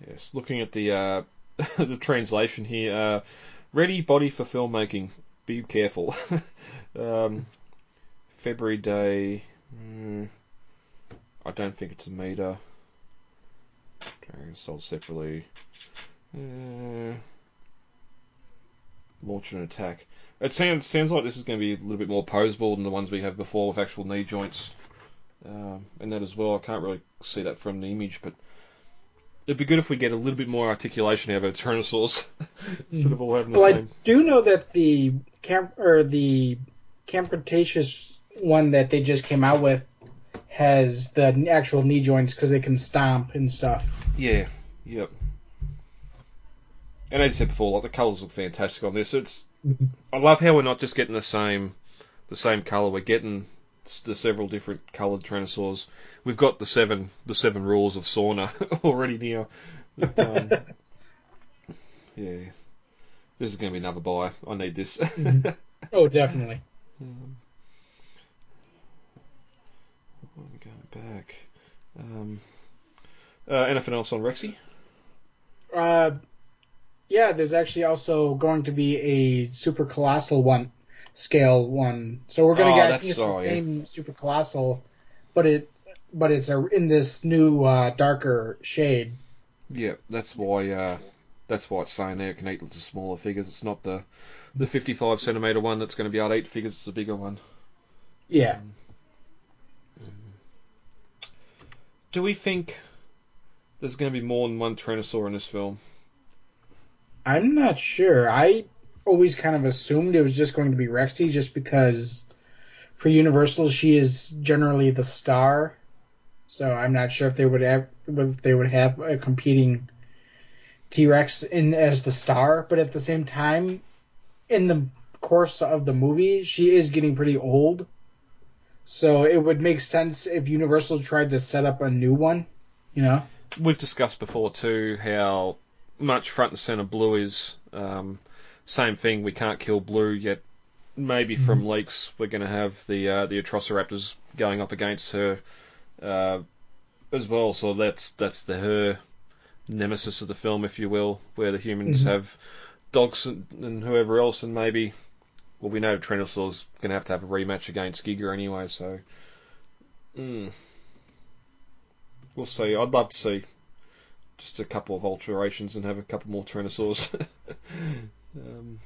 Yes, looking at the uh, the translation here, uh, ready body for filmmaking. Be careful. um, February day. mm, I don't think it's a meter. Dragon sold separately. Uh, launch an attack. It sounds sounds like this is going to be a little bit more posable than the ones we have before with actual knee joints. Um, and that as well. I can't really see that from the image, but it'd be good if we get a little bit more articulation out of our Tyrannosaurs instead of all having the Well, I do know that the camp or the Camp Cretaceous one that they just came out with has the actual knee joints because they can stomp and stuff. Yeah, yep. And as I said before, like the colours look fantastic on this. It's mm-hmm. I love how we're not just getting the same the same colour. We're getting the several different coloured Tyrannosaurs. We've got the seven the seven rules of sauna already now. But, um, yeah, this is going to be another buy. I need this. Oh, definitely. Um, I'm going back. Um, uh, anything else on Rexy? Uh, yeah, there's actually also going to be a super colossal one scale one. So we're gonna Oh, get I that's- think it's the same super colossal, but it but it's a, in this new uh, darker shade. Yeah, that's why. Uh, that's why it's saying there it can eat the smaller figures. It's not the the 55 centimeter one that's going to be able to eat figures. It's a bigger one. Yeah. Do we think there's going to be more than one Tyrannosaur in this film? I'm not sure. I always kind of assumed it was just going to be Rexy, just because for Universal she is generally the star. So I'm not sure if they would have if they would have a competing T-Rex in as the star, but at the same time, in the course of the movie, she is getting pretty old. So it would make sense if Universal tried to set up a new one, you know. We've discussed before too how much front and center Blue is. Um, same thing. We can't kill Blue yet. Maybe from leaks we're going to have the uh, the Atrociraptors going up against her uh, as well. So that's that's the her nemesis of the film, if you will, where the humans Mhm. have dogs and, and whoever else, and maybe well we know Tyrannosaur's going to have to have a rematch against Giga anyway. So mm, we'll see. I'd love to see just a couple of alterations and have a couple more Tyrannosaurs. um,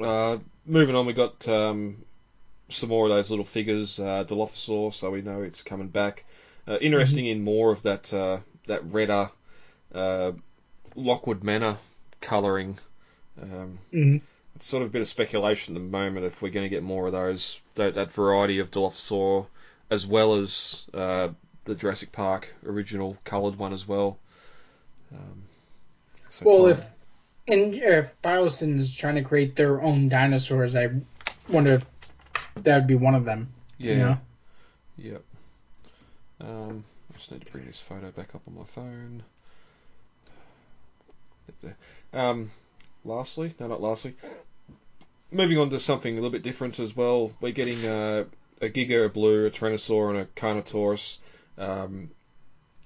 uh, moving on, we got um, some more of those little figures, uh, Dilophosaur, so we know it's coming back. Uh, interesting in more of that uh, that redder uh, Lockwood Manor colouring. Um, Mhm. It's sort of a bit of speculation at the moment if we're going to get more of those that, that variety of Dilophosaur, as well as uh, the Jurassic Park original coloured one as well. Um, so Well, if and if Biosyn is trying to create their own dinosaurs, I wonder if that would be one of them. Yeah. You know? Yep. Um, I just need to bring this photo back up on my phone. There. Um, lastly, no, not lastly. Moving on to something a little bit different as well. We're getting uh, a Giga, a Blue, a Tyrannosaur, and a Carnotaurus. Um,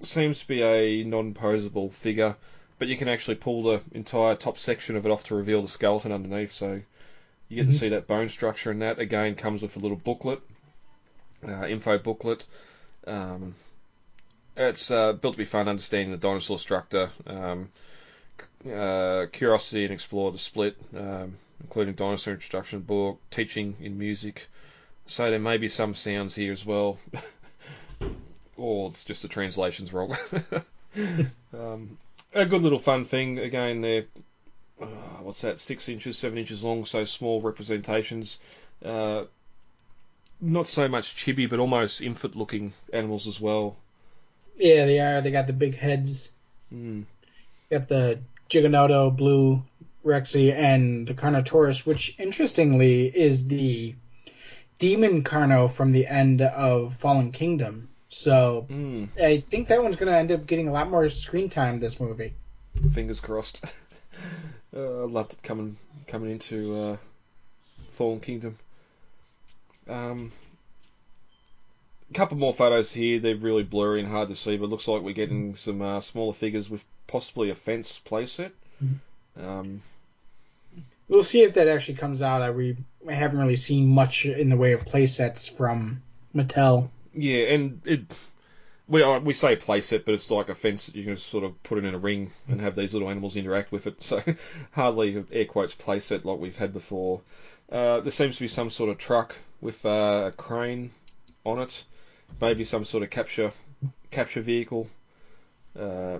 seems to be a non-posable figure. But you can actually pull the entire top section of it off to reveal the skeleton underneath. So you get Mhm. to see that bone structure, and that again comes with a little booklet, uh, info booklet. Um, it's uh, built to be fun, understanding the dinosaur structure. Um, uh, Curiosity and Explore the Split, um, including dinosaur introduction book, teaching in music. So there may be some sounds here as well, or it's just the translation's wrong. um, a good little fun thing again. They're uh, what's that? Six inches, seven inches long, so small representations. Uh, not so much chibi, but almost infant-looking animals as well. Yeah, they are. They got the big heads. Mm. Got the Giganoto, Blue, Rexy, and the Carnotaurus, which interestingly is the demon Carno from the end of Fallen Kingdom. So Mm. I think that one's going to end up getting a lot more screen time this movie. Fingers crossed. uh, I loved it coming coming into uh, Fallen Kingdom. Um, a couple more photos here. They're really blurry and hard to see, but looks like we're getting some uh, smaller figures with possibly a fence playset. Um, We'll see if that actually comes out. I we haven't really seen much in the way of playsets from Mattel. Yeah, and it. We we say playset, but it's like a fence that you can sort of put it in a ring and have these little animals interact with it. So hardly air quotes playset like we've had before. Uh, there seems to be some sort of truck with uh, a crane on it, maybe some sort of capture capture vehicle. Uh,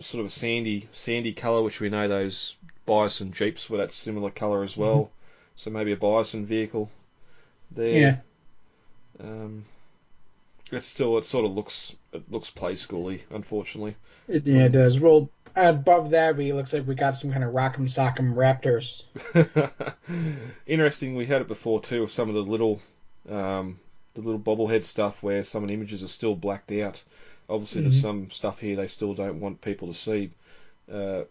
sort of a sandy sandy colour, which we know those Biosyn jeeps were that similar colour as well. So maybe a Biosyn vehicle there. Yeah. Um, it's still it sort of looks it looks play schooly, unfortunately. It, yeah, it does. Well, above that, we looks like we got some kind of Rock'em Sock'em Raptors. Interesting. We had it before too with some of the little um, the little bobblehead stuff where some of the images are still blacked out. Obviously, there's Mhm. some stuff here they still don't want people to see. Uh,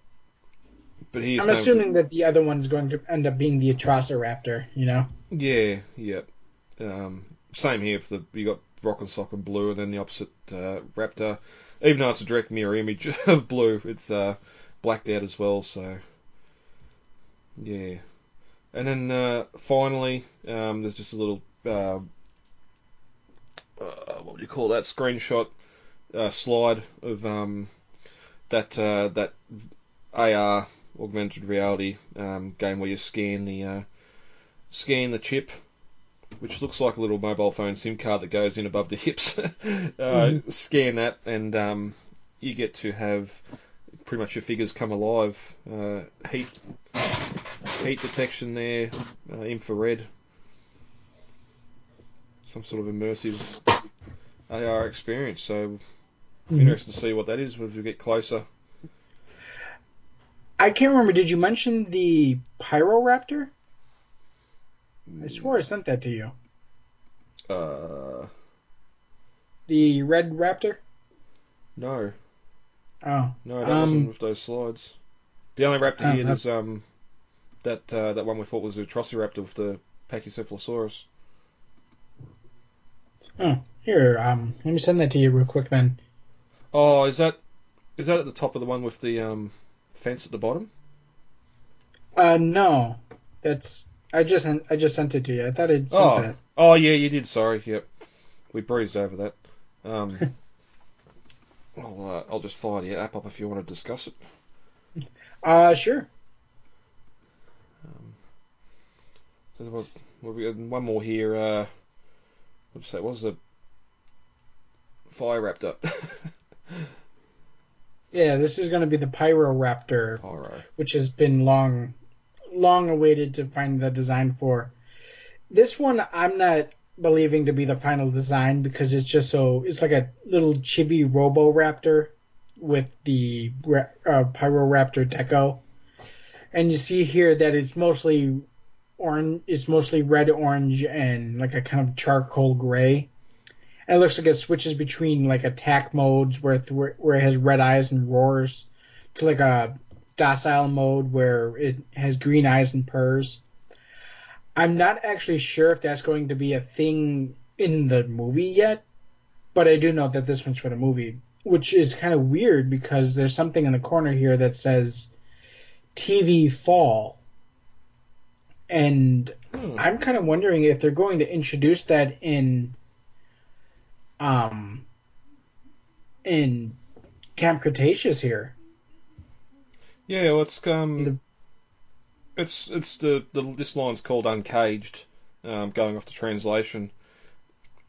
but here's I'm assuming that the other one's going to end up being the Atrociraptor. You know. Yeah, yeah. Um, same here. If the you got rock and sock and blue, and then the opposite uh, raptor. Even though it's a direct mirror image of blue, it's uh, blacked out as well. So yeah. And then uh, finally, um, there's just a little uh, uh, what do you call that screenshot uh, slide of um, that that AR augmented reality um, game where you scan the scan the chip, which looks like a little mobile phone SIM card that goes in above the hips. uh, Mhm. Scan that, and um, you get to have pretty much your figures come alive. Uh, heat heat detection there, uh, infrared, some sort of immersive AR experience. So Mhm. interested to see what that is as we get closer. I can't remember. Did you mention the Pyroraptor? I swore I sent that to you. Uh, The red raptor. no, Oh, no, that Um, wasn't with those slides. The only raptor Oh, here that- is um that uh, that one we thought was the Atrociraptor with the Pachycephalosaurus. oh, here. Um, let me send that to you real quick then. Oh, is that is that at the top of the one with the um fence at the bottom? Uh, no, that's I just sent, I just sent it to you. I thought I'd sent Oh, that. oh yeah, you did. Sorry, yep. We breezed over that. Um, I'll uh, I'll just fire the app up if you want to discuss it. Uh, sure. So what, what we got one more here. Uh, what's that? What was the Fire Raptor? Yeah, this is going to be the Pyroraptor, Pyro. which has been long, long awaited to find the design for. This one, I'm not believing to be the final design because it's just so it's like a little chibi Robo-Raptor with the uh, Pyroraptor deco, and you see here that it's mostly orange. It's mostly red, orange, and like a kind of charcoal gray. And it looks like it switches between like attack modes where where where it has red eyes and roars to like a docile mode where it has green eyes and purrs. I'm not actually sure if that's going to be a thing in the movie yet, but I do know that this one's for the movie. which is kind of weird because there's something in the corner here that says TV fall. And Hmm. I'm kind of wondering if they're going to introduce that in um in Camp Cretaceous here. Yeah, well, it's um, it's it's the, the this line's called uncaged, um, going off the translation.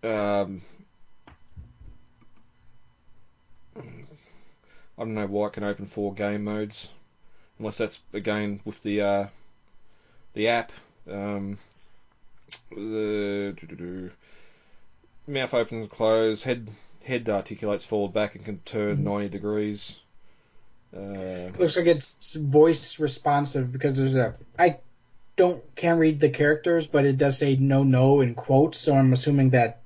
Um, I don't know why it can open four game modes, unless that's again with the uh, the app. Um, the mouth opens and closes, head head articulates forward back and can turn ninety degrees. Uh, Looks like it's voice responsive because there's a I don't can't read the characters, but it does say no no in quotes, so I'm assuming that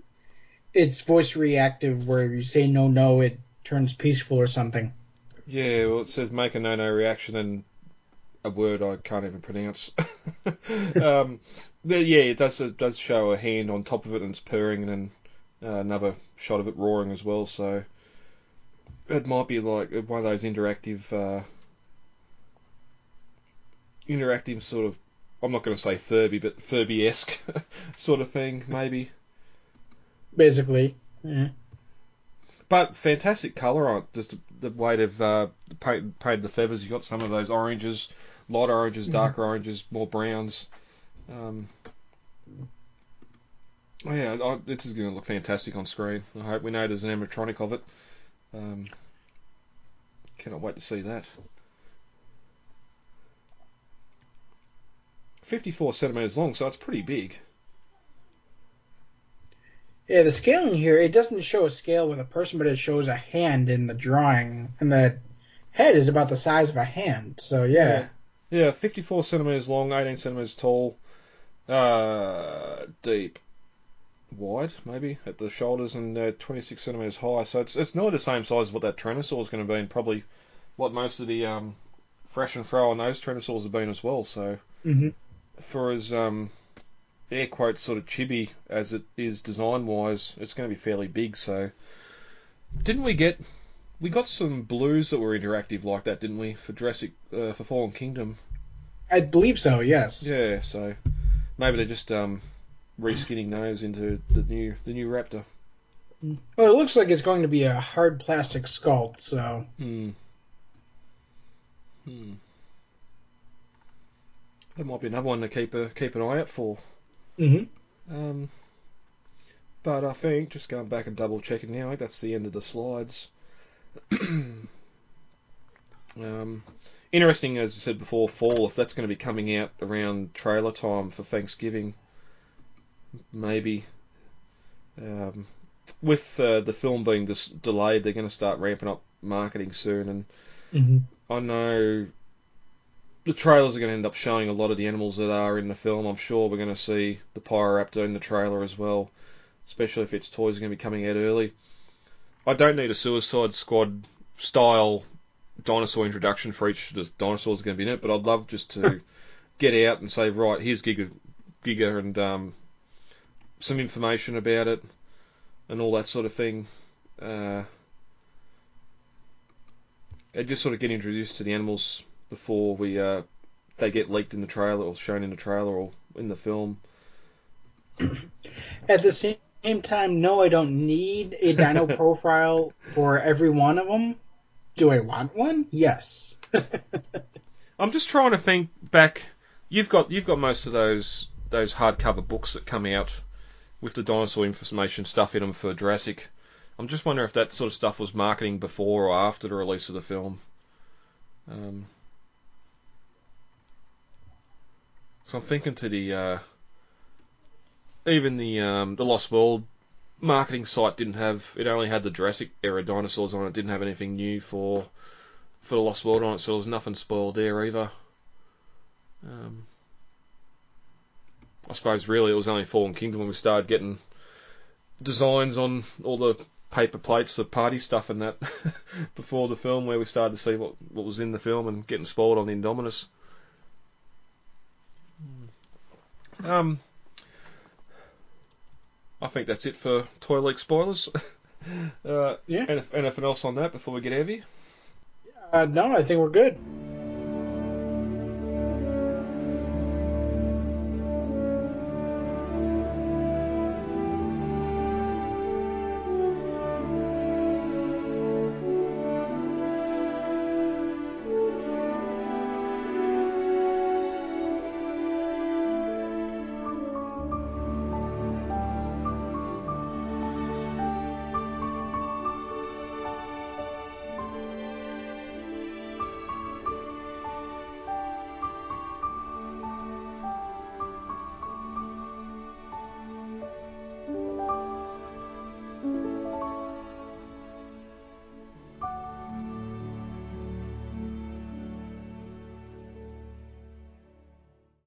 it's voice reactive where you say no no it turns peaceful or something. Yeah, well, it says make a no-no reaction and a word I can't even pronounce. um, but yeah, it does it does show a hand on top of it and it's purring, and then uh, another shot of it roaring as well. So it might be like one of those interactive, uh, interactive sort of. I'm not going to say Furby, but Furby-esque sort of thing, maybe. Basically. Yeah. But fantastic colour on. Just the, way they've uh, painted, painted the feathers. You've got some of those oranges, light oranges, darker oranges, more browns. Um, oh yeah, I, this is going to look fantastic on screen. I hope we know there's an animatronic of it. Um, cannot wait to see that. 54 centimetres long, so it's pretty big. Yeah, the scaling here, it doesn't show a scale with a person, but it shows a hand in the drawing. And the head is about the size of a hand. So, yeah. Yeah, 54 centimeters long, 18 centimeters tall, uh, deep, wide maybe at the shoulders, and uh, 26 centimeters high. So it's it's nearly the same size as what that Tyrannosaur is going to be, and probably what most of the um, Thrash and Throw on those Tyrannosaurs have been as well. So hmm for as um, air quotes sort of chibi as it is design wise, it's going to be fairly big. So didn't we get we got some blues that were interactive like that, didn't we, for Jurassic uh, for Fallen Kingdom? I believe so, yes. Yeah, so maybe they're just um, reskinning those into the new the new Raptor. Well, it looks like it's going to be a hard plastic sculpt, so. Hmm. Hmm. That might be another one to keep a keep an eye out for. hmm Um, but I think just going back and double checking now, I think that's the end of the slides. um, interesting, as I said before, fall if that's going to be coming out around trailer time for Thanksgiving, maybe. Um, with uh, the film being dis- delayed, they're going to start ramping up marketing soon, and hmm I know the trailers are going to end up showing a lot of the animals that are in the film. I'm sure we're going to see the Pyroraptor in the trailer as well, especially if its toys are going to be coming out early. I don't need a Suicide Squad style dinosaur introduction for each of the dinosaurs going to be in it, but I'd love just to get out and say, right, here's Giga, Giga and um, some information about it and all that sort of thing. Uh, and just sort of get introduced to the animals before we uh, they get leaked in the trailer or shown in the trailer or in the film. At the same time, no, I don't need a dino profile for every one of them. Do I want one? Yes. I'm just trying to think back. You've got you've got most of those those hardcover books that come out with the dinosaur information stuff in them for Jurassic. I'm just wondering if that sort of stuff was marketing before or after the release of the film. Um, so I'm thinking to the uh, even the um, the Lost World marketing site didn't have it only had the Jurassic era dinosaurs on it. Didn't have anything new for for the Lost World on it, so there was nothing spoiled there either. Um, I suppose really it was only Fallen Kingdom when we started getting designs on all the paper plates, the party stuff, and that before the film, where we started to see what what was in the film and getting spoiled on the Indominus. Um, I think that's it for Toy League spoilers. Uh, Yeah. Anything else on that before we get heavy? Uh, no, I think we're good.